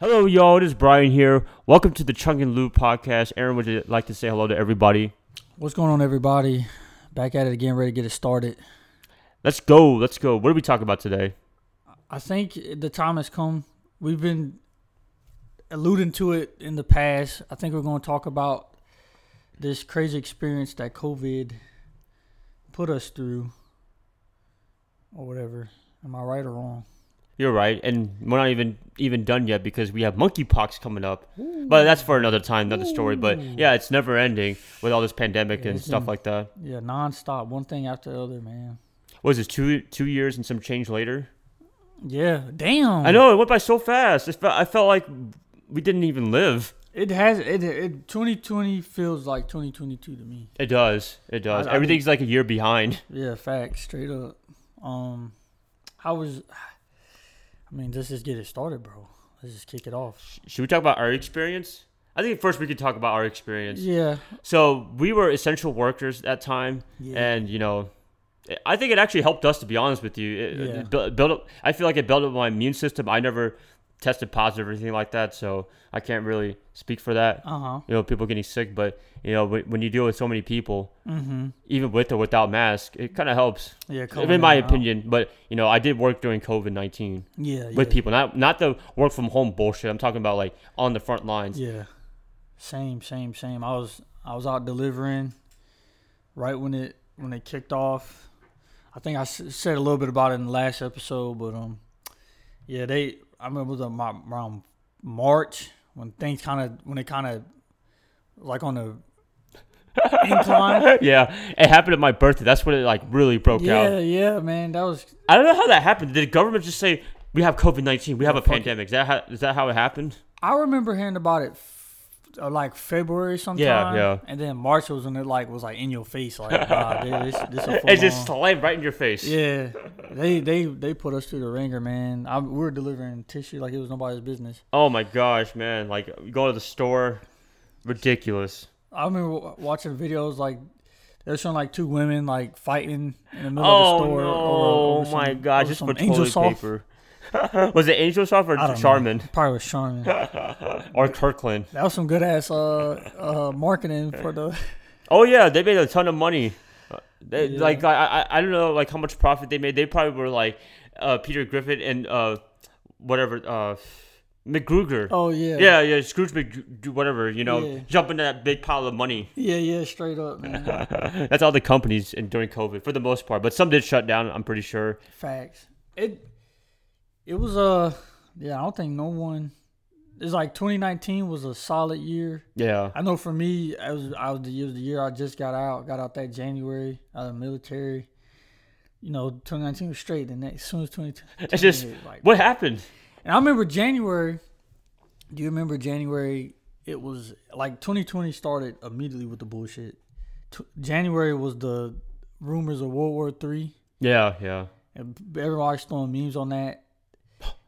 Hello, y'all. It is Brian here. Welcome to the Chung and Lew podcast. Aaron, would you like to say hello to everybody? What's going on, everybody? Back at it again, ready to get it started. Let's go. Let's go. What are we talking about today? I think the time has come. We've been alluding to it in the past. I think we're going to talk about this crazy experience that COVID put us through, or whatever. Am I right or wrong? You're right, and we're not even even done yet because we have monkeypox coming up. But that's for another time, another story. But yeah, it's never ending with all this pandemic Yeah, and stuff been- like that. Yeah, nonstop, one thing after the other, man. What was this two two years and some change later? Yeah, damn. I know it went by so fast. It felt, I felt like we didn't even live. It has it. it 2020 feels like 2022 to me. It does. It does. I- I Everything's like a year behind. Yeah, facts, straight up. Um, how was? I mean, let's just get it started, bro. Let's just kick it off. Should we talk about our experience? I think first we could talk about our experience. Yeah, So we were essential workers at that time, yeah, and you know, I think it actually helped us to be honest with you. It, Yeah. it bu- built up. I feel like it built up my immune system. I never tested positive or anything like that, so I can't really speak for that. uh huh. You know, people getting sick, but you know, when, when you deal with so many people, Mm-hmm. even with or without mask, it kind of helps, Yeah, in my out. opinion. But you know, I did work during COVID nineteen Yeah, with yeah, people, not not the work from home bullshit. I'm talking about like on the front lines. Yeah, same, same, same. I was I was out delivering right when it when it kicked off. I think I said a little bit about it in the last episode, but um, yeah, they. I remember it was around March when things kind of when it kind of like on the incline. yeah, it happened at my birthday. That's when it like really broke Yeah, out. yeah, yeah, man, that was I don't know how that happened. Did the government just say we have COVID nineteen? We have a pandemic. Is that how, is that how it happened? I remember hearing about it uh, like February sometime. yeah. yeah. And then March was when it like was like in your face, like dude, this this a It just slammed right in your face. Yeah, they they they put us through the ringer, man. I, we were delivering tissue like it was nobody's business. Oh my gosh, man! Like you go to the store, ridiculous. I remember watching videos like they were showing like two women like fighting in the middle Oh of the store. no! over- over my some- god! Just some angel paper. was it Angel Soft or don't know. Charmin Probably was Charmin. or Kirkland? that was some good ass uh uh marketing for the. Oh yeah, they made a ton of money. Uh, They, Yeah. Like I, I I don't know like how much profit they made. They probably were like uh, Peter Griffin and uh, whatever uh, McGruger. Oh yeah. Yeah, yeah, Scrooge Mc, whatever, you know, Yeah. jump into that big pile of money. Yeah, yeah, straight up, man. That's all the companies in during COVID for the most part, but some did shut down. I'm pretty sure. Facts. It it was uh yeah, I don't think no one it's like 2019 was a solid year. Yeah, I know for me, I was I was the year the year I just got out, got out that January out of the military. You know, 2019 was straight. And as soon as 2020, It's just- like, what happened? and I remember January. Do you remember January? It was like 2020 started immediately with the bullshit. T- January was the rumors of World War Three. Yeah, yeah. And everybody's throwing memes on that.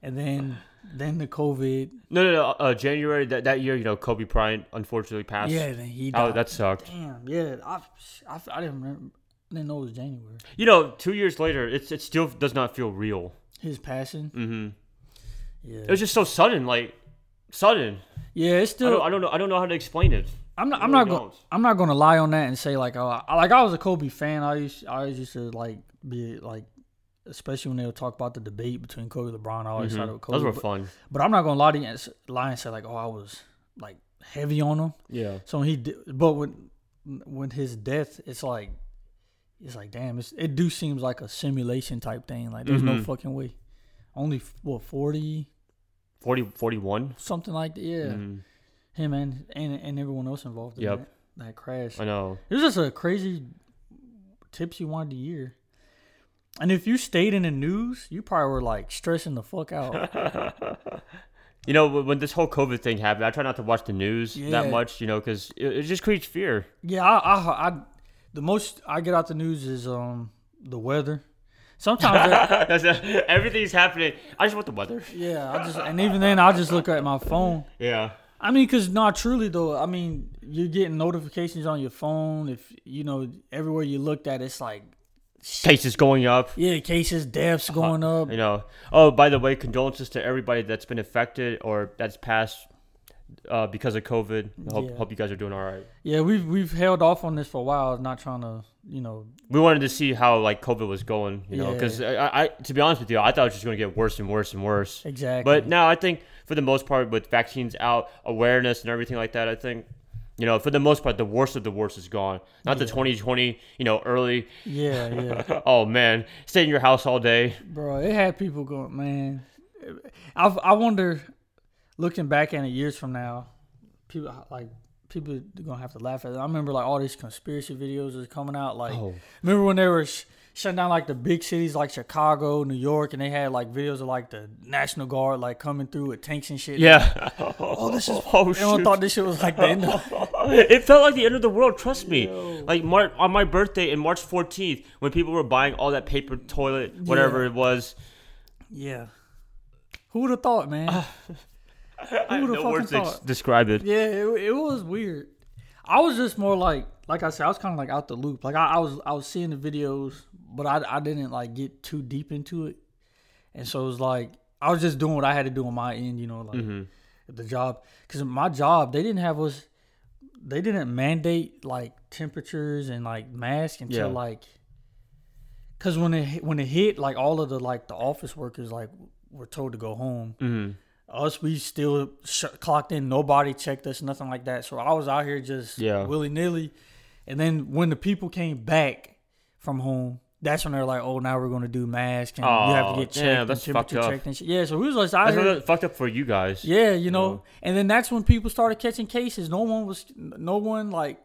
And then then the COVID. No, no, no. Uh, January that, that year, you know, Kobe Bryant unfortunately passed. Yeah, then he Oh, that sucked. Damn, yeah. I, I, I didn't remember. I didn't know it was January. You know, two years later, it's it still does not feel real. His passing. hmm Yeah. It was just so sudden, like sudden. yeah, it's I still. don't, I don't know. I don't know how to explain it. I'm not. I I'm not going. I'm not going to lie on that and say like, oh, I, like I was a Kobe fan. I used. I used to like be like, especially when they would talk about the debate between Kobe and LeBron. I always Mhm. thought it was Kobe. Those were but, fun. but I'm not going to lie to you, and- lie and say like, oh, I was like heavy on him. Yeah. So when he, di- but when when his death, it's like, it's like, damn, it's, it do seems like a simulation type thing. Like there's no Mhm. fucking way. Only what 40 40, 41? something like that. Yeah, Mhm. him and, and and everyone else involved in Yep. that, that crash. I know. It was just a crazy tips you wanted to hear. And if you stayed in the news, you probably were like stressing the fuck out. You know, when this whole COVID thing happened, I try not to watch the news Yeah. that much, you know, because it, it just creates fear. yeah, I, I, I, the most I get out the news is um the weather. Sometimes, it. everything's happening. I just want the weather. yeah, I just and even then I just look at my phone. Yeah. I mean, cause not truly though. I mean, you're getting notifications on your phone. If you know everywhere you looked at, it's like cases going up. yeah, cases, deaths going up. You know. Oh, by the way, condolences to everybody that's been affected or that's passed uh, because of COVID. Hope, Yeah. hope you guys are doing all right. Yeah, we've we've held off on this for a while, not trying to, you know, We wanted to see how like COVID was going, you know, because I, I, to be honest with you, I thought it was just going to get worse and worse and worse. exactly. But now I think for the most part, with vaccines out, awareness and everything like that, I think, you know, for the most part, the worst of the worst is gone. Not the 2020, you know, early. yeah, yeah. oh man, stay in your house all day. Bro, it had people going, man. I I wonder, looking back at it years from now, people like people are gonna have to laugh at it. I remember like all these conspiracy videos are coming out. Like, Oh. remember when they were sh- shutting down like the big cities like Chicago, New York, and they had like videos of like the National Guard like coming through with tanks and shit. Yeah. Oh, this is. Oh, Everyone shoot. thought this shit was like the end. Of, it felt like the end of the world. Trust me. Yo. Like Mar- on my birthday in March 14th, when people were buying all that paper toilet, whatever Yeah. it was. yeah. Who would have thought, man? I have no words to describe it. Yeah, it, it was weird. I was just more like, like I said, I was kind of like out the loop. Like I, I was, I was seeing the videos, but I, I didn't like get too deep into it, and so it was like I was just doing what I had to do on my end, you know, like Mm-hmm. the job. Because my job, they didn't have us, they didn't mandate like temperatures and like masks until Yeah. like, because when it when it hit, like all of the like the office workers like were told to go home hmm us we still sh- clocked in nobody checked us nothing like that so i was out here just Yeah. willy-nilly and then when the people came back from home that's when they're like oh now we're going to do masks and you have Oh, to get checked and that's fucked temperature up. checked and shit. yeah so we was just out That's fucked up for you guys. yeah you know No. and then that's when people started catching cases no one was no one like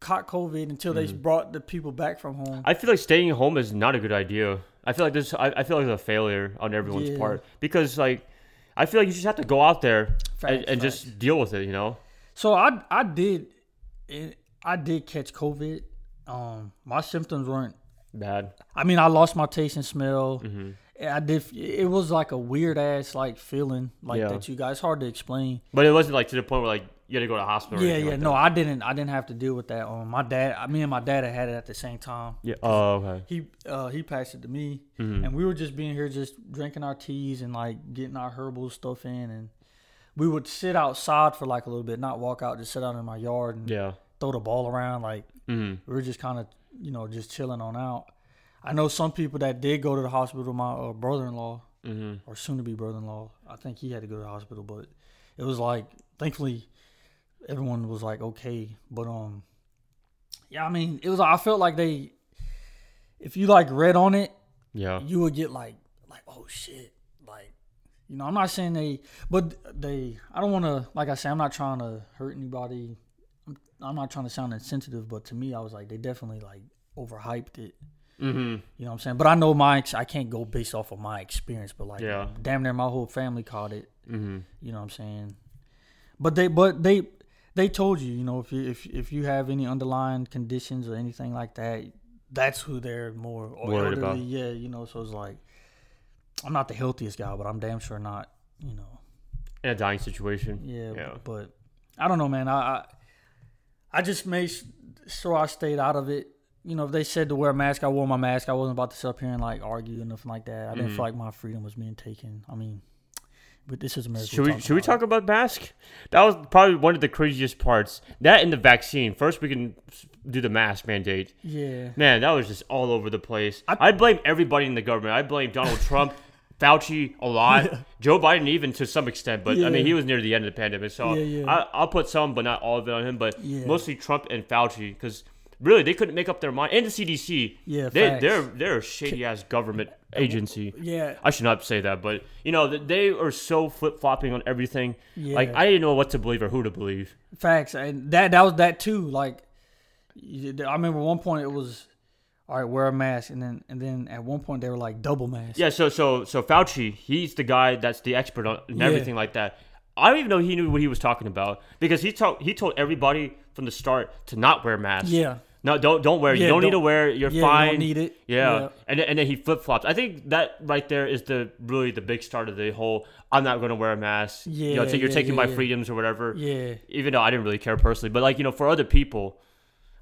caught covid until they Mm-hmm. brought the people back from home I feel like staying home is not a good idea. I feel like this. I, I feel like it's a failure on everyone's Yeah. part because like I feel like you just have to go out there and, Facts, and facts. just deal with it. You know. So I I did it, I did catch COVID. Um, my symptoms weren't. Bad. I mean, I lost my taste and smell. hmm I did. It was like a weird ass like feeling like Yeah. that. You guys hard to explain. But it wasn't like to the point where like you had to go to the hospital. Yeah, yeah. like no. I didn't. I didn't have to deal with that. Um, my dad. Me and my dad had had it at the same time. Yeah. Oh, okay. He uh he passed it to me, Mhm. and we were just being here, just drinking our teas and like getting our herbal stuff in, and we would sit outside for like a little bit, not walk out, just sit out in my yard and Yeah. throw the ball around like hmm we were just kind of you know just chilling on out. I know some people that did go to the hospital. My uh, brother-in-law hmm or soon-to-be brother-in-law, I think he had to go to the hospital, but it was like thankfully everyone was like okay. But um, yeah, I mean it was. I felt like they, if you like read on it, Yeah. you would get like like oh shit like you know i'm not saying they but they i don't want to like i say i'm not trying to hurt anybody I'm, I'm not trying to sound insensitive but to me i was like they definitely like overhyped it hmm you know what i'm saying but i know my ex- i can't go based off of my experience but like Yeah. damn near my whole family caught it hmm you know what i'm saying but they but they they told you you know if you if, if you have any underlying conditions or anything like that that's who they're more or Worried about. yeah you know so it's like i'm not the healthiest guy but i'm damn sure not you know In a dying situation. yeah, Yeah. but i don't know man i i, I just made sure i stayed out of it you know if they said to wear a mask i wore my mask i wasn't about to sit up here and like argue or nothing like that i didn't Mhm. feel like my freedom was being taken i mean but this is america Should we should we talk about mask? That was probably one of the craziest parts. That and the vaccine. First, we can do the mask mandate. yeah Man, that was just all over the place. I- I, blame everybody in the government. I blame Donald Trump, Fauci a lot, Joe Biden even to some extent. But I mean, he was near the end of the pandemic, so Yeah, yeah. I, I'll put some, but not all of it on him. But Yeah. mostly Trump and Fauci, because really they couldn't make up their mind. And the CDC, Yeah, they facts. they're they're a shady ass government uh, agency. Yeah, I should not say that, but you know they are so flip flopping on everything. yeah. Like I didn't know what to believe or who to believe. facts, and that that was that too. Like, I remember one point it was, all right, wear a mask, and then and then at one point they were like double mask. Yeah, so so so Fauci, he's the guy that's the expert on and Yeah. everything like that. I don't even know he knew what he was talking about because he told he told everybody from the start to not wear masks. yeah, No, don't don't wear. Yeah, you don't, need to wear. it. You're yeah. fine. You don't need it. Yeah. And then, and then he flip flops. I think that right there is the really the big start of the whole. I'm not going to wear a mask. you know, Yeah, you're yeah, taking yeah, my yeah. freedoms or whatever. yeah, Even though I didn't really care personally, but like you know, for other people,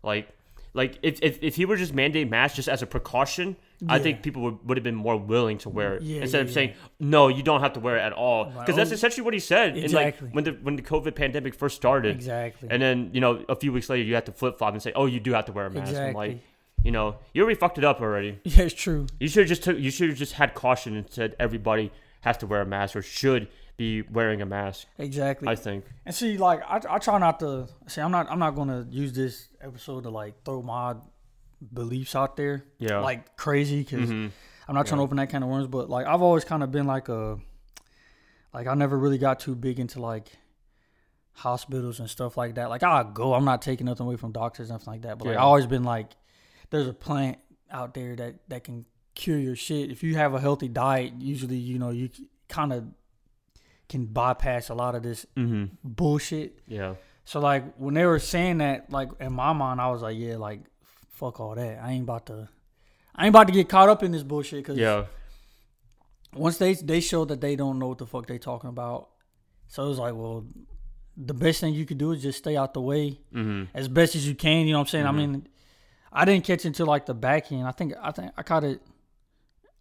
like like if if, if he were just mandate masks just as a precaution, I think people would, would have been more willing to wear it Yeah, instead yeah, of saying no, you don't have to wear it at all Because that's Oh, essentially what he said. exactly. like when the when the COVID pandemic first started, Exactly. and then you know a few weeks later you have to flip flop and say, oh, you do have to wear a mask. I'm exactly. like, you know, you already fucked it up already. yeah, it's true. You should have just took. You should have just had caution and said everybody has to wear a mask or should be wearing a mask. Exactly. I think. And see, like I, I try not to see. I'm not. I'm not gonna use this episode to like throw my beliefs out there Yeah. like crazy because Mhm. I'm not trying to open that kind of worms. But like I've always kind of been like a like I never really got too big into like hospitals and stuff like that. Like I go. I'm not taking nothing away from doctors nothing like that. But like Yeah. I always been like, there's a plant out there that that can cure your shit if you have a healthy diet. Usually, you know, you kind of can bypass a lot of this Mhm. bullshit. Yeah. So like when they were saying that, like in my mind, I was like, yeah, like fuck all that. I ain't about to, I ain't about to get caught up in this bullshit. Because Yeah. once they they show that they don't know what the fuck they talking about, so it was like, well, the best thing you could do is just stay out the way Mhm. as best as you can. You know what I'm saying? Mhm. I mean, I didn't catch until like the back end. I think I think I caught it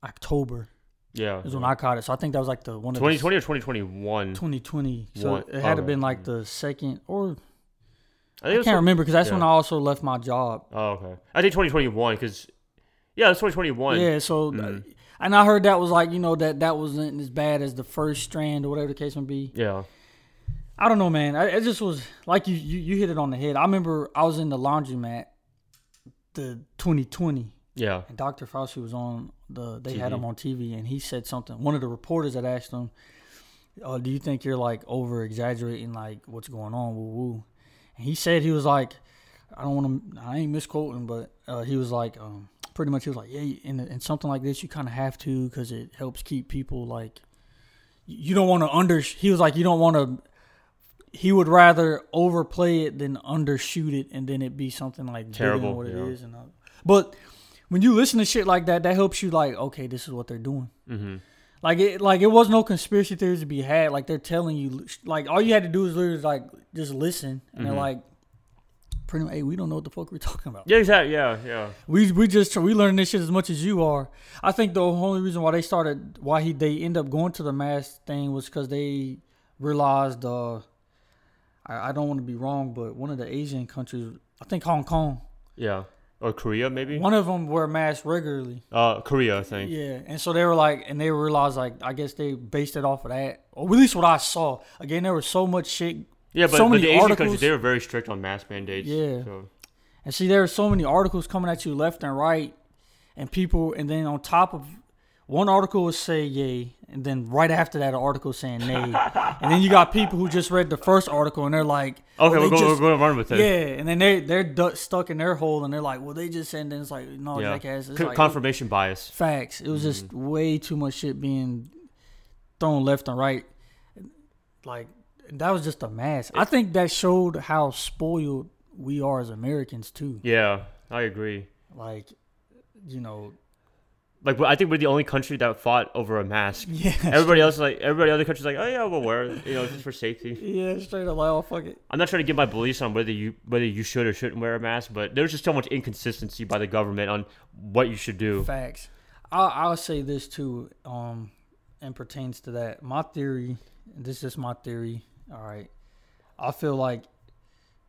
October Yeah. is when I caught it. So I think that was like the one 2020 or 2021. 2020. So One- it had to okay. been like the second or I I can't remember because that's when. I also left my job. Oh, okay. I think 2021 because yeah, it's 2021. Yeah, so Mhm. and I heard that was like you know that that wasn't as bad as the first strand or whatever the case may be. Yeah. I don't know, man. I, it just was like you, you you hit it on the head. I remember I was in the laundromat, the 2020, Yeah. and Dr. Fauci was on the. They had him on TV, and he said something. One of the reporters had asked him, uh, "Do you think you're like over exaggerating like what's going on?" Woo woo. And he said he was like, I don't want to. I ain't misquoting, but uh, he was like, um, pretty much he was like, yeah, in in something like this, you kind of have to because it helps keep people like. You don't want to under. He was like, you don't want to. He would rather overplay it than undershoot it, and then it be something like Terrible, what it yeah. is. And uh, but when you listen to shit like that, that helps you like, okay, this is what they're doing. Mm-hmm. Like it, like it was no conspiracy theories to be had. Like they're telling you, like all you had to do is literally like just listen, and they're Mhm. like, pretty much, hey, we don't know what the fuck we're talking about. Yeah. Exactly. Yeah. Yeah. We we just we learning this shit as much as you are. I think the only reason why they started, why he they end up going to the mass thing was because they realized. uh I, I don't want to be wrong, but one of the Asian countries, I think Hong Kong, Yeah. Or Korea maybe. one of them wear masks regularly. Uh, Korea I think. Yeah, and so they were like, and they realized like, I guess they based it off of that, or at least what I saw. Again, there was so much shit, Yeah, but, So but many the Asian articles- countries they were very strict on mask mandates. Yeah. So. and see, there were so many articles coming at you left and right, and people, and then on top of one article would say yay, and then right after that, an article saying nay, and then you got people who just read the first article and they're like, Okay, well, we're going, just- to run with it. yeah, and then they they're du- stuck in their hole, and they're like, well, they just said, and then it's like, no, Yeah. jackass, it's Con- like, confirmation bias. Facts. It was just Mm-hmm. way too much shit being thrown left and right. Like that was just a mass. I think that showed how spoiled we are as Americans too. Yeah, I agree. Like, you know, Like I think we're the only country that fought over a mask. yeah, Everybody else like everybody other countries like oh yeah we'll wear it you know just for safety. yeah, straight up like, oh fuck it. I'm not trying to give my beliefs on whether you whether you should or shouldn't wear a mask, but there's just so much inconsistency by the government on what you should do. Facts. I'll, I'll say this too, um, and pertains to that. My theory, this is my theory. All right, I feel like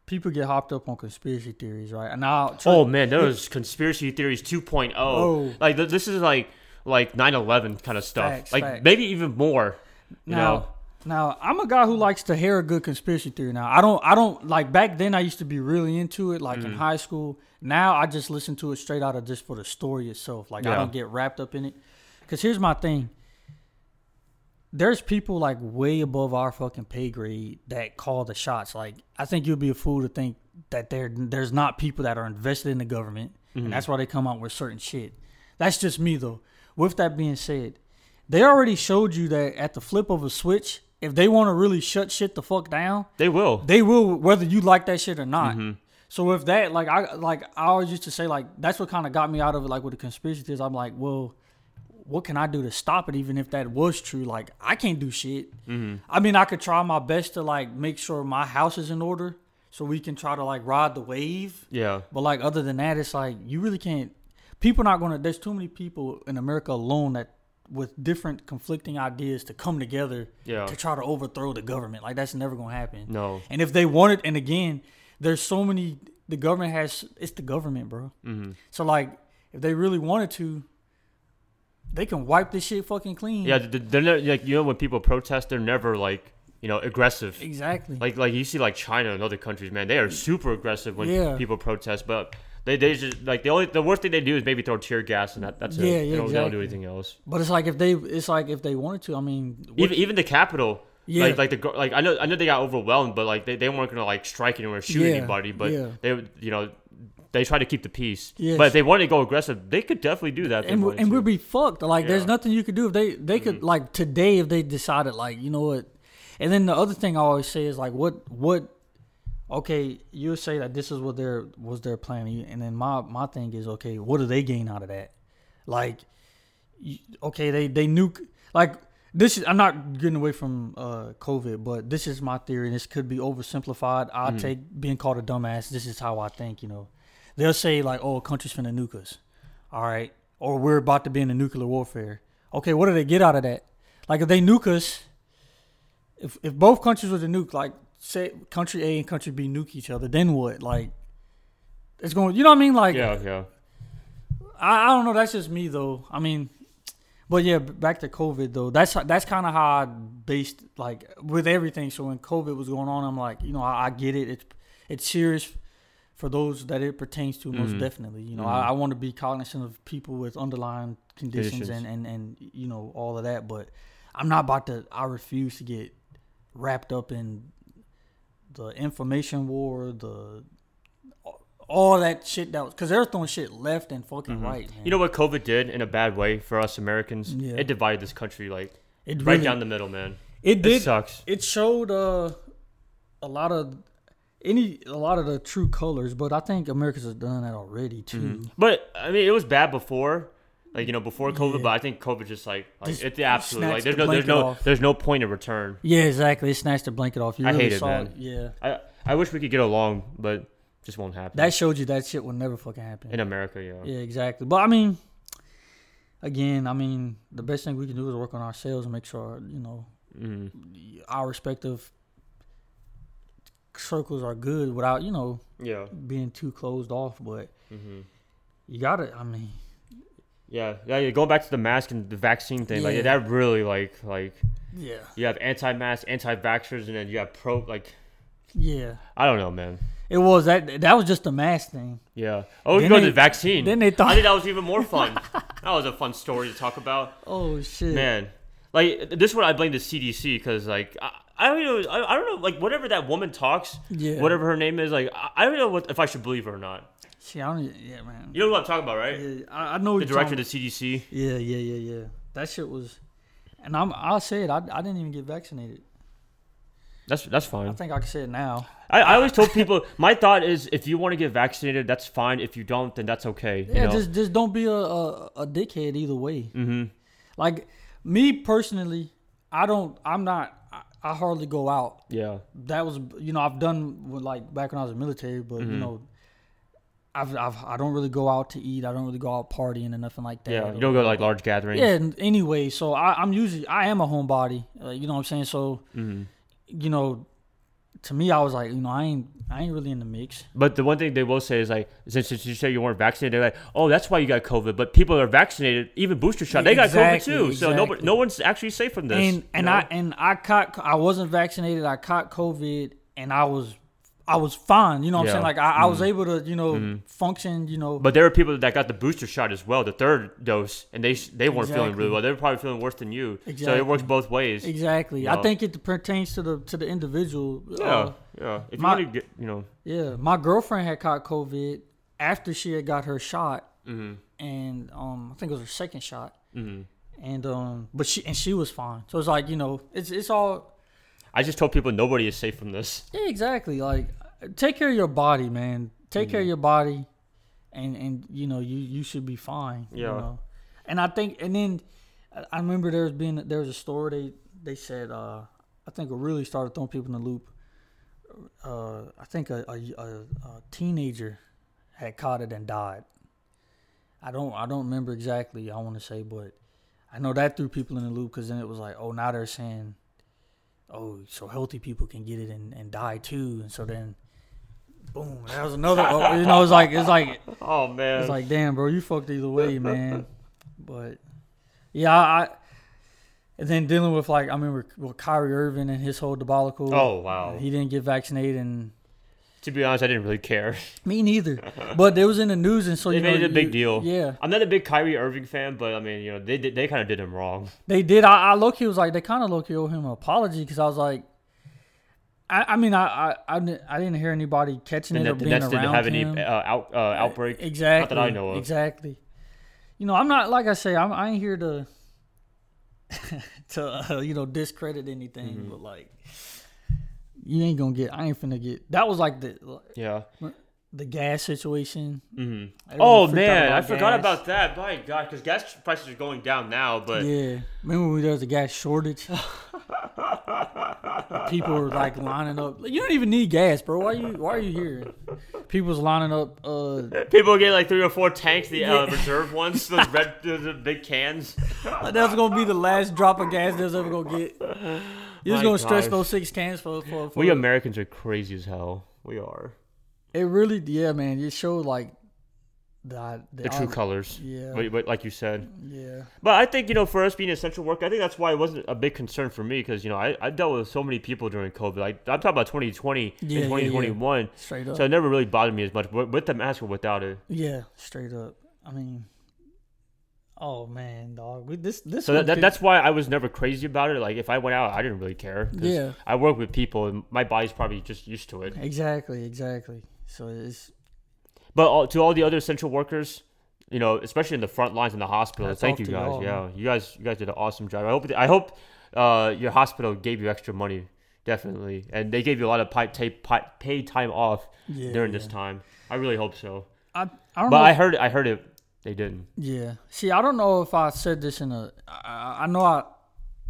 people get hopped up on conspiracy theories, right? And now, Oh man, those conspiracy theories 2.0. Oh. Like th- this is like like 9/11 kind of stuff. Facts, like facts. maybe even more. You now, know? now I'm a guy who likes to hear a good conspiracy theory. Now I don't, I don't like back then. I used to be really into it, like Mm. in high school. Now I just listen to it straight out of just for the story itself. Like I don't get wrapped up in it. Cause here's my thing. There's people like way above our fucking pay grade that call the shots. Like I think you'd be a fool to think that there there's not people that are invested in the government, and that's why they come out with certain shit. That's just me though. With that being said, they already showed you that at the flip of a switch, if they want to really shut shit the fuck down, They will. they will whether you like that shit or not. Mm-hmm. So if that like I like I always used to say like that's what kind of got me out of it like with the conspiracy theories. I'm like, well, what can I do to stop it? Even if that was true, like I can't do shit. Mm-hmm. I mean, I could try my best to like make sure my house is in order. so we can try to like ride the wave. Yeah. But like other than that, it's like you really can't. People not gonna. There's too many people in America alone that with different conflicting ideas to come together Yeah. to try to overthrow the government. Like that's never gonna happen. No. And if they wanted, and again, there's so many. The government has. It's the government, bro. Mm-hmm. So like, if they really wanted to, they can wipe this shit fucking clean. Yeah, they're not, like you know when people protest, they're never like you know aggressive. Exactly. Like like you see like China and other countries, man, they are super aggressive when Yeah. people protest. But they, they just like the only the worst thing they do is maybe throw tear gas and that that's Yeah, it. yeah, they, don't, they don't do anything else. but it's like if they, it's like if they wanted to. I mean, Even even the Capitol, Yeah. Like like the like I know I know they got overwhelmed, but like they, they weren't gonna like strike anyone or shoot Yeah, anybody. But yeah. they you know they try to keep the peace. Yes. But if they wanted to go aggressive, they could definitely do that. and and we'd be fucked. Like, there's nothing you could do if they they could like today if they decided like you know what. And then the other thing I always say is like what what. Okay, you say that this is what their was their plan, and then my my thing is okay. What do they gain out of that? Like, okay, they they nuke like this is. I'm not getting away from uh, COVID, but this is my theory. and This could be oversimplified. I take being called a dumbass. This is how I think. You know, they'll say like, "Oh, a country's finna nuke us," all right, or we're about to be in a nuclear warfare. Okay, what do they get out of that? Like, if they nuke us, if if both countries were to nuke, like say country A and country B nuke each other, then what? Like, it's going. You know what I mean? Like, yeah yeah I, I don't know. That's just me though. I mean, but yeah, back to COVID though. That's that's kind of how I based like with everything. So when COVID was going on, I'm like, you know, I, I get it. It's it's serious for those that it pertains to most Mhm. definitely. You know, Mhm. I, I want to be cognizant of people with underlying conditions Conditions. and, and and you know all of that. But I'm not about to. I refuse to get wrapped up in the information war, the all that shit that was because they're throwing shit left and fucking Mhm. right. Man. You know what COVID did in a bad way for us Americans? Yeah. It divided this country like it right really, down the middle, man. It It did. sucks. It showed uh, a lot of any a lot of the true colors, but I think America's has done that already too. Mhm. But I mean, it was bad before, like you know, before COVID. Yeah. But I think COVID just like, like Just it's the absolute like there's the no there's no off. there's no point of return. Yeah, exactly. It snatched the blanket off. You I really hate it, man. Yeah, I I wish we could get along, but just won't happen. that showed you that shit will never fucking happen. in America, yeah. Yeah, exactly. But I mean, again, I mean, the best thing we can do is work on ourselves and make sure you know hmm our respective circles are good without you know Yeah. being too closed off. But hmm you gotta. I mean, Yeah. Yeah. Going back to the mask and the vaccine thing, Yeah. like that really like like yeah, you have anti-mask, anti-vaxxers, and then you have pro like yeah. I don't know, man. It was that. That was just a mask thing. Yeah. Oh, Then go to the vaccine. Then they thought, I think that was even more fun. that was a fun story to talk about. oh shit, Man, like this is what I blame the CDC because like I, I don't know I, I don't know like whatever that woman talks, yeah, whatever her name is, like I, don't know what if I should believe her or not. See, I don't. Yeah, man. You know what I'm talking about, right? Yeah, I, I know The director of the CDC. Yeah, yeah, yeah, yeah. That shit was, and I'm. I'll say it. I, I didn't even get vaccinated. That's that's fine. I think I can say it now. I, I always told people my thought is if you want to get vaccinated, that's fine. If you don't, then that's okay. Yeah, you know? just just don't be a, a a dickhead either way. mm-hmm. Like me personally, I don't. I'm not. I, hardly go out. Yeah. That was you know I've done with, like back when I was in the military, but you Mhm. know. I've, I've I don't really go out to eat. I don't really go out partying and nothing like that. Yeah. You don't go to like large gatherings. Yeah. Anyway, so I, I'm usually I am a homebody. Uh, you know what I'm saying? So hmm you know, to me, I was like, you know, I ain't I ain't really in the mix. But the one thing they will say is like, since, since you say you weren't vaccinated, they're like, oh, that's why you got COVID. But people that are vaccinated, even booster shot, they got COVID too. So nobody, no one's actually safe from this. and you and know? I and I caught I wasn't vaccinated. I caught COVID, and I was I was fine. You know what Yeah. I'm saying? Like I, I was Mhm. able to you know Mhm. function. You know, But there were people that got the booster shot as well, the third dose, and they they weren't feeling really well. They were probably feeling worse than you. Exactly. So it works both ways. exactly. you I think it pertains to the to the individual. Yeah, Uh, yeah. If my- you get, you know, yeah. My girlfriend had caught COVID after she had got her shot, hmm and um I think it was her second shot, hmm and um but she and she was fine. So it's like you know it's it's all I just told people nobody is safe from this. Yeah, exactly. Like, take care of your body, man. Take care of Mhm. your body, and and you know you you should be fine. You Yeah. know? And I think, and then I- I remember there was being there was a story they they said uh I think it really started throwing people in the loop uh, I think a, a, a, a teenager had caught it and died. I don't I don't remember exactly. I want to say, but I know that threw people in the loop because then it was like, oh, now they're saying, oh, so healthy people can get it and, and die too, and so then, boom, that was another. oh, you know, it's like it's like Oh man. it's like, damn, bro, you fucked either way, man. But yeah, I. And then dealing with like I remember with Kyrie Irving and his whole debacle. oh wow. He didn't get vaccinated, and to be honest, I didn't really care. me neither. But it was in the news, and so They you made know, it a big you- deal. Yeah, I'm not a big Kyrie Irving fan, but I mean, you know, they did, they kind of did him wrong. they did. I, I low key was like, they kind of low key owe him an apology because I was like, I, I mean, I, I I didn't hear anybody catching And it or that the being Nets around didn't have any him. uh, out uh, outbreak. Exactly. Not that I know of. Exactly. You know, I'm not like I say. I'm, I ain't here to to uh, you know discredit anything, Mm-hmm. but like you ain't gonna get. I ain't finna get. That was like the Yeah. the gas situation. hmm Oh man, I about forgot about that. My God, because gas prices are going down now, but Yeah, remember when there was a gas shortage? People were like lining up. You don't even need gas, bro. Why you Why are you here? People's lining up. Uh, people get like three or four tanks, the uh, reserve ones, those red, those big cans. That's gonna be the last drop of gas they was ever gonna get. You was My gonna stretch those six cans for for. for We Americans are crazy as hell. We are it really, yeah, man. It showed like the the true colors. Yeah, But, wait, like you said. yeah, But I think you know, for us being essential worker, I think that's why it wasn't a big concern for me because you know I, I dealt with so many people during COVID. Like I'm talking about 2020 Yeah, and yeah, yeah. 2021, straight up. so it never really bothered me as much with the mask or without it. yeah, straight up. I mean, oh man, dog. We, this this So that, that, that's why I was never crazy about it. Like if I went out, I didn't really care. Yeah. I work with people, and my body's probably just used to it. exactly, exactly. So it's But all, to all the other essential workers, you know, especially in the front lines in the hospital, Hats thank you guys. y'all, yeah, you guys, you guys did an awesome job. I hope, I hope, uh, your hospital gave you extra money, definitely, and they gave you a lot of ta- pi- paid time off yeah during yeah. this time. I really hope so. I I But know. I heard, I heard it. They didn't. yeah. See, I don't know if I said this in a. I, I know I.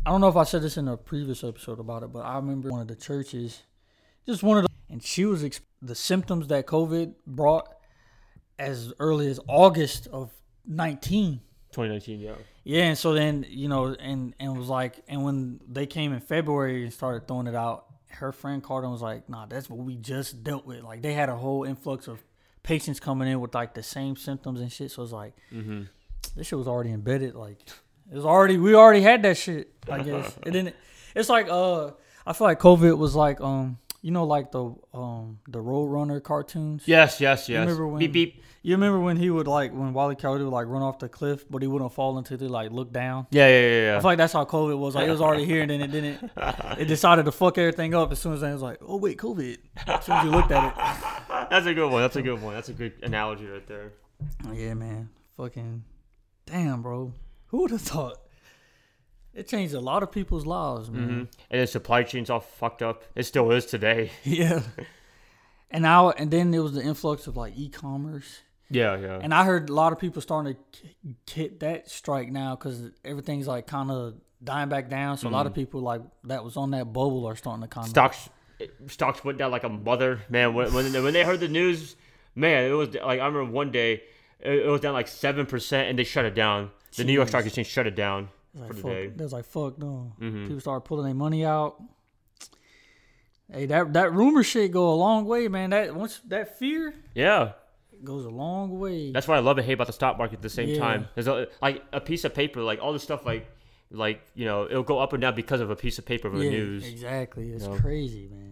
I don't know if I said this in a previous episode about it, but I remember one of the churches, just one of the, and she was ex- the symptoms that COVID brought as early as August of nineteen. 2019, yeah. Yeah, and so then you know, and and was like, and when they came in February and started throwing it out, her friend called and was like, "Nah, that's what we just dealt with." Like they had a whole influx of patients coming in with like the same symptoms and shit. So it's like, Mm-hmm. this shit was already embedded. Like it was already, we already had that shit. I guess it didn't. It's like, uh, I feel like COVID was like, um, you know, like the um the Roadrunner cartoons. Yes, yes, yes. remember when- beep beep. You remember when he would like when Wally Coyote would like run off the cliff, but he wouldn't fall until he like look down. Yeah, yeah, yeah, I feel like that's how COVID was. Like it was already here, and then it didn't. It decided to fuck everything up as soon as it was like, oh wait, COVID. As soon as you looked at it. That's a good one. That's a good one. That's a good analogy right there. Yeah, man. Fucking damn, bro. Who would have thought? It changed a lot of people's lives, man. hmm And the supply chain's all fucked up. It still is today. Yeah. And now, and then there was the influx of like e-commerce, Yeah, yeah. and I heard a lot of people starting to hit that strike now because everything's like kind of dying back down. So a lot of people like that was on that bubble are starting to kind of stocks stocks went down like a mother man when when, when they heard the news man it was like i remember one day it, it was down like 7% and they shut it down the new york stock exchange shut it down like, for the fuck, day They was like, fuck no. Mhm. People started pulling their money out. Hey, that that rumor shit go a long way, man. That once that fear yeah goes a long way. that's why i love and hate about the stock market at the same Yeah. time there's a, like a piece of paper like all the stuff like like you know it'll go up and down because of a piece of paper of the news exactly. It's know? crazy, man.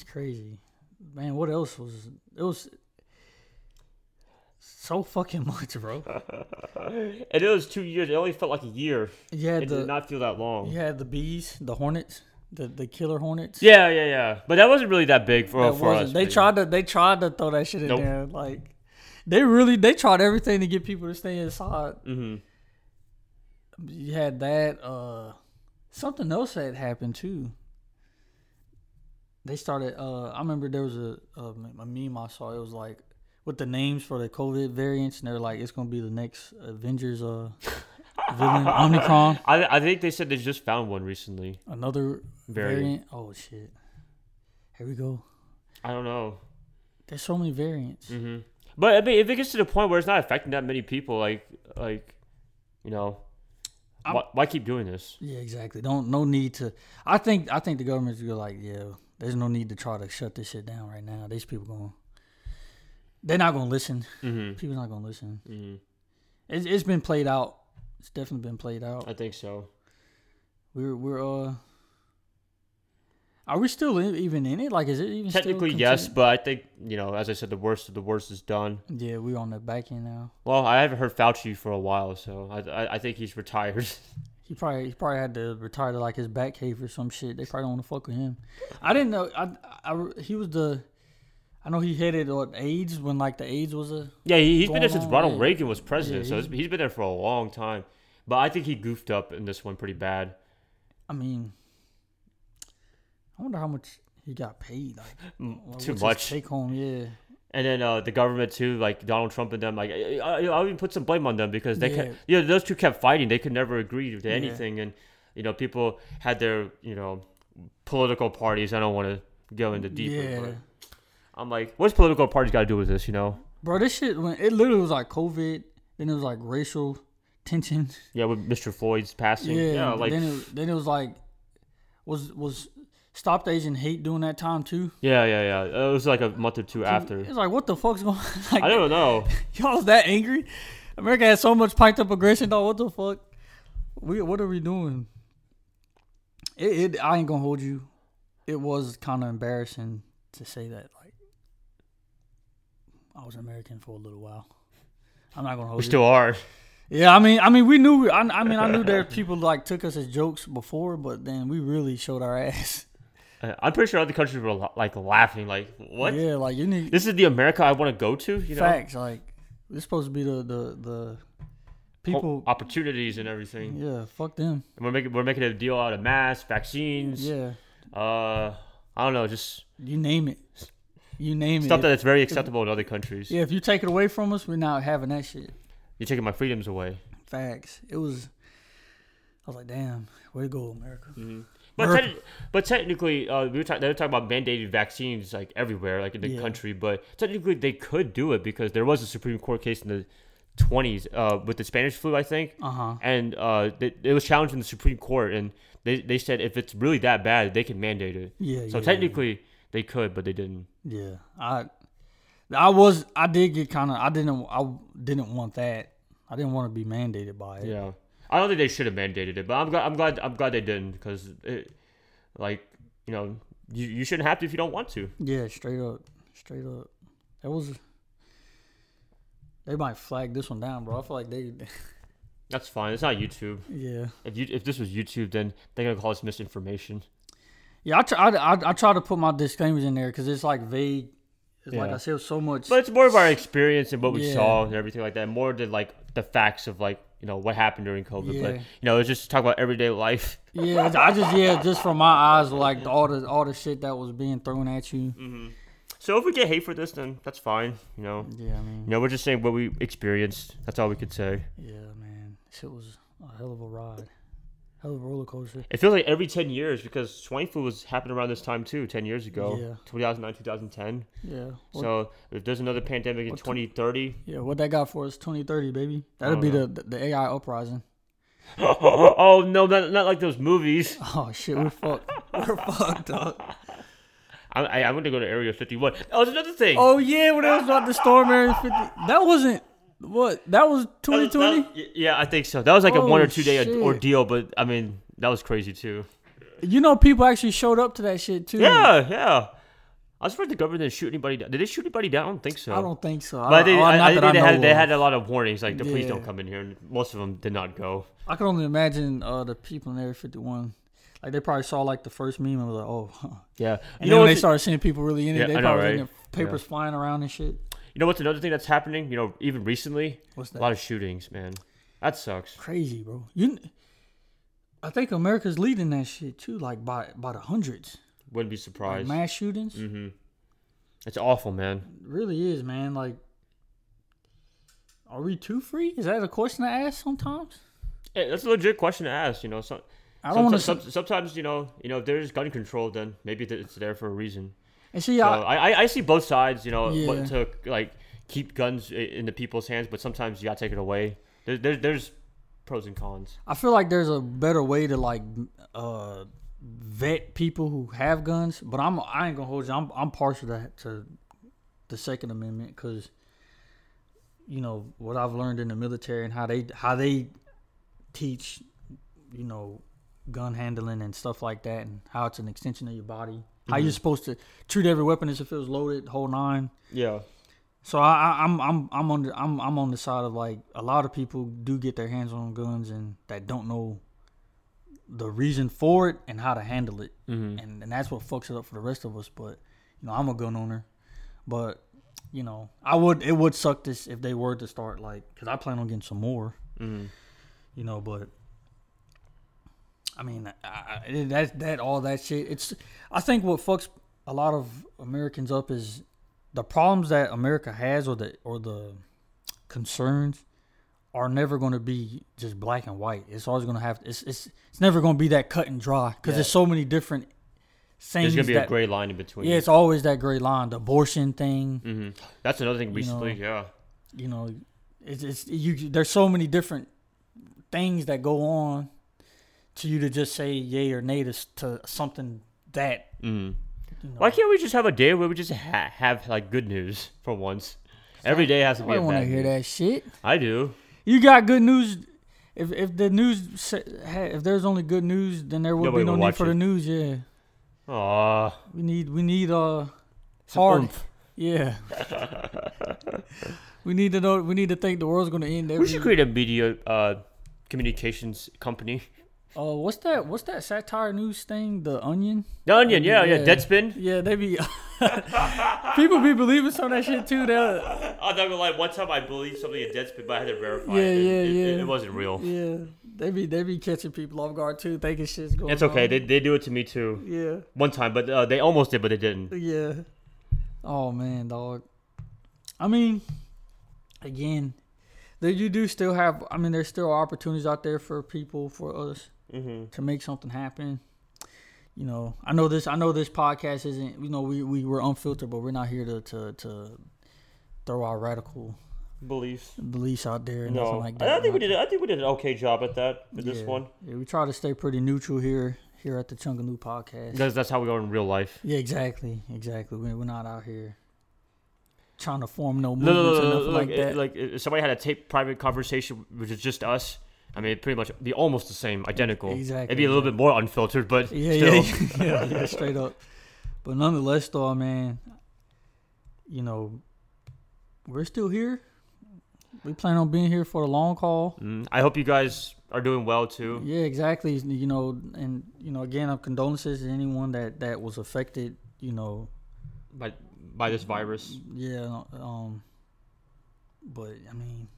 It's crazy, man. What else was it? Was so fucking much, bro. and it was two years it only felt like a year Yeah, it the did not feel that long you had the bees, the hornets, the the killer hornets. yeah yeah yeah but that wasn't really that big for, That for us They tried to they tried to throw that shit in Nope. there. Like they really they tried everything to get people to stay inside. Mhm. You had that. Uh, something else had happened too. They started. Uh, I remember there was a, a a meme I saw. It was like with the names for the COVID variants, and they're like, it's gonna be the next Avengers. Uh, villain Omicron, I, I think they said they just found one recently another Variant. variant. Oh shit! Here we go. I don't know. There's so many variants. hmm But I mean, if it gets to the point where it's not affecting that many people, like like, you know, why, why keep doing this? Yeah, exactly. Don't no need to. I think I think the government's go like, yeah, there's no need to try to shut this shit down right now. These people going, they're not gonna listen. hmm People's not gonna listen. hmm It's it's been played out. It's definitely been played out. I think so. We're we're uh. Are we still in, even in it? Like, is it even still Technically, yes, but I think you know, as I said, the worst of the worst is done. Yeah, we're on the back end now. Well, I haven't heard Fauci for a while, so I I, I think he's retired. He probably he probably had to retire to like his back cave or some shit. They probably don't want to fuck with him. I didn't know. I, I he was the. I know he headed what AIDS when like the AIDS was a. yeah, he, he's been there since Ronald yeah. Reagan was president, Yeah, so he's- been there for a long time. But I think he goofed up in this one pretty bad. I mean, I wonder how much he got paid. Like Too much. take home. Yeah, And then uh, the government too, like Donald Trump and them, like I, I, I'll even put some blame on them because they Yeah. kept, yeah, those two kept fighting. They could never agree to Yeah. anything, and you know, people had their you know political parties. I don't want to go into deeper, yeah, but I'm like, what's political parties got to do with this? You know? bro. This shit when it literally was like COVID. Then it was like racial tensions. Yeah, with Mr. Floyd's passing. Yeah, Yeah, like then it, then it was like was was stopped Asian hate during that time too. yeah, yeah, yeah. It was like a month or two after. It's like what the fuck's going? on? like, I don't know. Y'all was that angry? America had so much piped up aggression, dog. What the fuck? We what are we doing? It, it I ain't gonna hold you. It was kind of embarrassing to say that. Like, I was American for a little while. I'm not gonna hold We you. still are. Yeah, I mean, I mean, we knew. I, I mean, I knew there people like took us as jokes before, but then we really showed our ass. Uh, I'm pretty sure other countries were like laughing, like what? Yeah, like you need This is the America I want to go to. You know, facts. Like this supposed to be the the the people. opportunities and everything. Yeah, fuck them. And we're making we're making a deal out of masks, vaccines. Yeah. Uh, I don't know, just You name it. You name stuff it. Stuff that is very acceptable in other countries. yeah, if you take it away from us, we're not having that shit. You're taking my freedoms away. Facts. It was. I was like, damn, way to go, America. But techni- but technically, uh, we were talking. They were talking about mandated vaccines like everywhere, like in the Yeah. country. But technically, they could do it because there was a Supreme Court case in the 20s uh, with the Spanish flu, I think, Uh huh. and uh, they, it was challenged in the Supreme Court, and they, they said if it's really that bad, they can mandate it. Yeah. So yeah, technically, they could, but they didn't. Yeah. I. I was. I did get kind of. I didn't. I didn't want that. I didn't want to be mandated by it. Yeah, I don't think they should have mandated it, but I'm glad. I'm glad. I'm glad they didn't because, it, like, you know, you, you shouldn't have to if you don't want to. Yeah. Straight up. Straight up. That was. They might flag this one down, bro. I feel like they. That's fine. It's not YouTube. Yeah. If you if this was YouTube, then they're gonna call this misinformation. Yeah. I try. I, I, I try to put my disclaimers in there because it's like vague. It's like I said so much. But it's more of our experience and what we Yeah. saw and everything like that, more than like the facts of like you know what happened during COVID. But you know, it's just talk about everyday life. Yeah, I just yeah, just from my eyes, like all the all the shit that was being thrown at you. Mm-hmm. So if we get hate for this, then that's fine. You know, Yeah, I mean, you know, we're just saying what we experienced. That's all we could say. yeah, man, shit was a hell of a ride, hell of a roller coaster. It feels like every ten years because swine flu was happening around this time too, ten years ago, Yeah. 2009, 2010. Yeah, what, So if there's another pandemic in what- 2030, yeah, what that got for us, twenty thirty, baby. That'll oh, be know. the, the AI uprising. oh no, not, not like those movies. Oh shit, we're fucked. We're fucked, dog. I, I, I'm gonna go to Area 51. Oh, there's another thing. Oh yeah, when it was about the storm area fifty, that wasn't what that was That twenty was- that- yeah, I think so. That was like a one or two day shit. ordeal, but I mean that was crazy too. You know, people actually showed up to that shit too. Yeah, yeah. I was surprised the government didn't shoot anybody down. Did they shoot anybody down? I don't think so. I don't think so. But I think, I, I think they know had they had a lot of warnings, like the police don't come in here, and most of them did not go. I can only imagine uh, the people in Area 51. Like they probably saw like the first meme and was like, "Oh," huh. Yeah, and you then know when they started seeing people really in it, Yeah, they know, probably in right? papers flying around and shit. You know what's another thing that's happening? You know, even recently, What's a lot of shootings, man. That sucks. Crazy, bro. You, I think America's leading that shit too, like by by the hundreds. Wouldn't be Like surprised. mass shootings, mm-hmm. It's awful, man. It really is, man. Like, are we too free? Is that a question to ask sometimes? Hey, that's a legit question to ask. You know, so I don't want to. Sometimes, sometimes you know, you know, if there's gun control, then maybe it's there for a reason. And see, So I, I, I, I see both sides. You know, Yeah. to like keep guns in the people's hands, but sometimes you gotta take it away. There, there, there's pros and cons. I feel like there's a better way to like uh, vet people who have guns, but I'm I ain't gonna hold you. I'm I'm partial to to the Second Amendment because you know what I've learned in the military and how they how they teach you know gun handling and stuff like that and how it's an extension of your body. How you're supposed to treat every weapon as if it was loaded, whole nine. Yeah. So I, I, I'm I'm I'm on the I'm I'm on the side of like a lot of people do get their hands on guns and that don't know the reason for it and how to handle it, Mm-hmm. and and that's what fucks it up for the rest of us. But you know I'm a gun owner, but you know I would it would suck this if they were to start like because I plan on getting some more, Mm-hmm. you know. But I mean I, I, that that all that shit. It's I think what fucks a lot of Americans up is the problems that America has or the or the concerns are never going to be just black and white. It's always going to have it's it's it's never going to be that cut and dry because Yeah. there's so many different things. There's gonna be that, a gray line in between. yeah, it's always that gray line. The abortion thing, hmm That's another thing recently. know, yeah. you know, it's it's you. There's so many different things that go on to you to just say yay or nay to, to something that Mm. you know. Why can't we just have a day where we just ha- have like good news for once? Every day has to be I a don't want to hear news. that shit. I do. You got good news. If if the news sa- ha- if there's only good news, then there will Nobody be no will need watch for the news. Yeah, Aw. we need we need uh some hard. oomph. Yeah. we need to know. We need to think the world's going to end. Every, We should create a media uh, communications company. Uh, what's that? What's that satire news thing? The Onion. The Onion, yeah, yeah, Yeah. Deadspin. Yeah, they be. people be believing some of that shit too. They I'm not gonna lie. One time I believed something in Deadspin, but I had to verify. Yeah, it. yeah, it, yeah. It, it wasn't real. yeah, they be they be catching people off guard too, thinking shit's going. It's okay. on. They, they do it to me too. yeah. One time, but uh, they almost did, but they didn't. Yeah. Oh man, dog. I mean, again, there you do still have. I mean, there's still opportunities out there for people, for us Mm-hmm. to make something happen. You know, I know this. I know this podcast isn't. You know, we we were unfiltered, but we're not here to to to throw our radical Beliefs. beliefs out there and No, nothing like I that. think we did. I think we did an okay job at that with this one. Yeah, we try to stay pretty neutral here here at the Chungaloo podcast. That's that's how we are in real life. Yeah, exactly, exactly. We're, we're not out here trying to form no No, no, movements no, or no, nothing like like that. like if somebody had a tape private conversation, which is just us. I mean, it'd pretty much be almost the same, identical. Exactly, It'd be a little bit more unfiltered, but yeah, still. yeah, yeah, yeah, straight up. But nonetheless, though, man, you know, we're still here. We plan on being here for the long call. Mm, I hope you guys are doing well too. Yeah, exactly. You know, and you know, again, our condolences to anyone that that was affected. You know, By by this virus. yeah. Um, but I mean,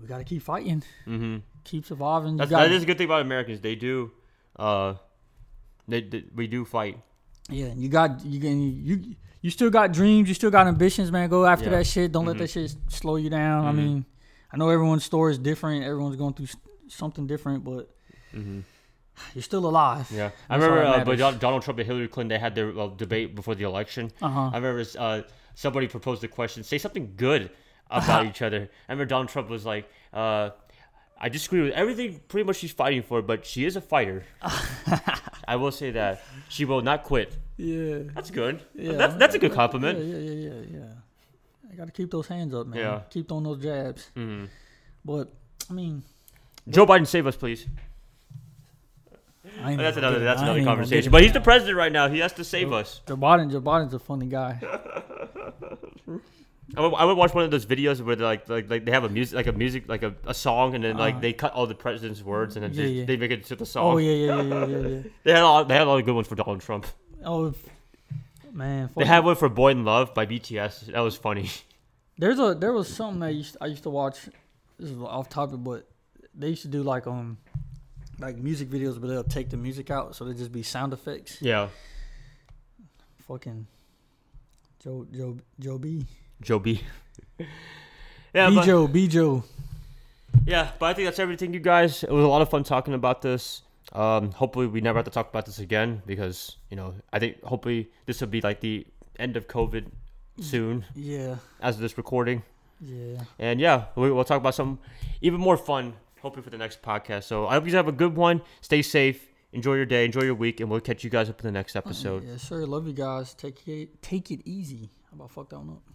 we got to keep fighting, Mm-hmm. keep surviving. That's, gotta- that is a good thing about Americans. They do, uh, they, they we do fight. Yeah, and you got you can you you still got dreams, you still got ambitions, man. Go after Yeah. that shit. Don't Mhm. let that shit slow you down. I Mhm. mean, I know everyone's story is different. Everyone's going through something different, but Mm-hmm. you're still alive. Yeah, I That's remember uh, but Donald Trump and Hillary Clinton they had their uh, debate before the election. Uh huh. I remember uh, somebody proposed the question: say something good about each other. I remember Donald Trump was like, uh, "I disagree with everything pretty much she's fighting for, but she is a fighter." I will say that she will not quit. Yeah. That's good. Yeah. That's that's a good compliment. yeah, yeah, yeah, yeah. I got to keep those hands up, man. Yeah. Keep throwing those jabs. hmm But I mean, Joe Biden, save us, please. I That's another that's another conversation. But he's the president right now. He has to save us. Joe Biden. Joe Biden's a funny guy. I would, I would watch one of those videos where they're like like, like they have a music like a music like a, a song and then like Uh-huh. they cut all the president's words and then Yeah, just, yeah. they make it to the song. Oh yeah, yeah, yeah, yeah, yeah. yeah. They had all they had all the good ones for Donald Trump. Oh man. They fuck had one for Boy in Love by BTS. That was funny. There's a there was something that I used I used to watch. This is off topic, but they used to do like um like music videos, but they'll take the music out, so they just be sound effects. Yeah, Fucking Joe Joe Joe B. Joe B. yeah, B but, Joe B Joe. yeah, but I think that's everything, you guys. It was a lot of fun talking about this. Um, hopefully, we never have to talk about this again because you know I think hopefully this will be like the end of COVID soon Yeah, as of this recording. yeah. And yeah, we, we'll talk about some even more fun hopefully for the next podcast. So I hope you guys have a good one. Stay safe. Enjoy your day. Enjoy your week, and we'll catch you guys up in the next episode. Yeah, sir. Love you guys. Take it, take it easy. How about fuck that one up?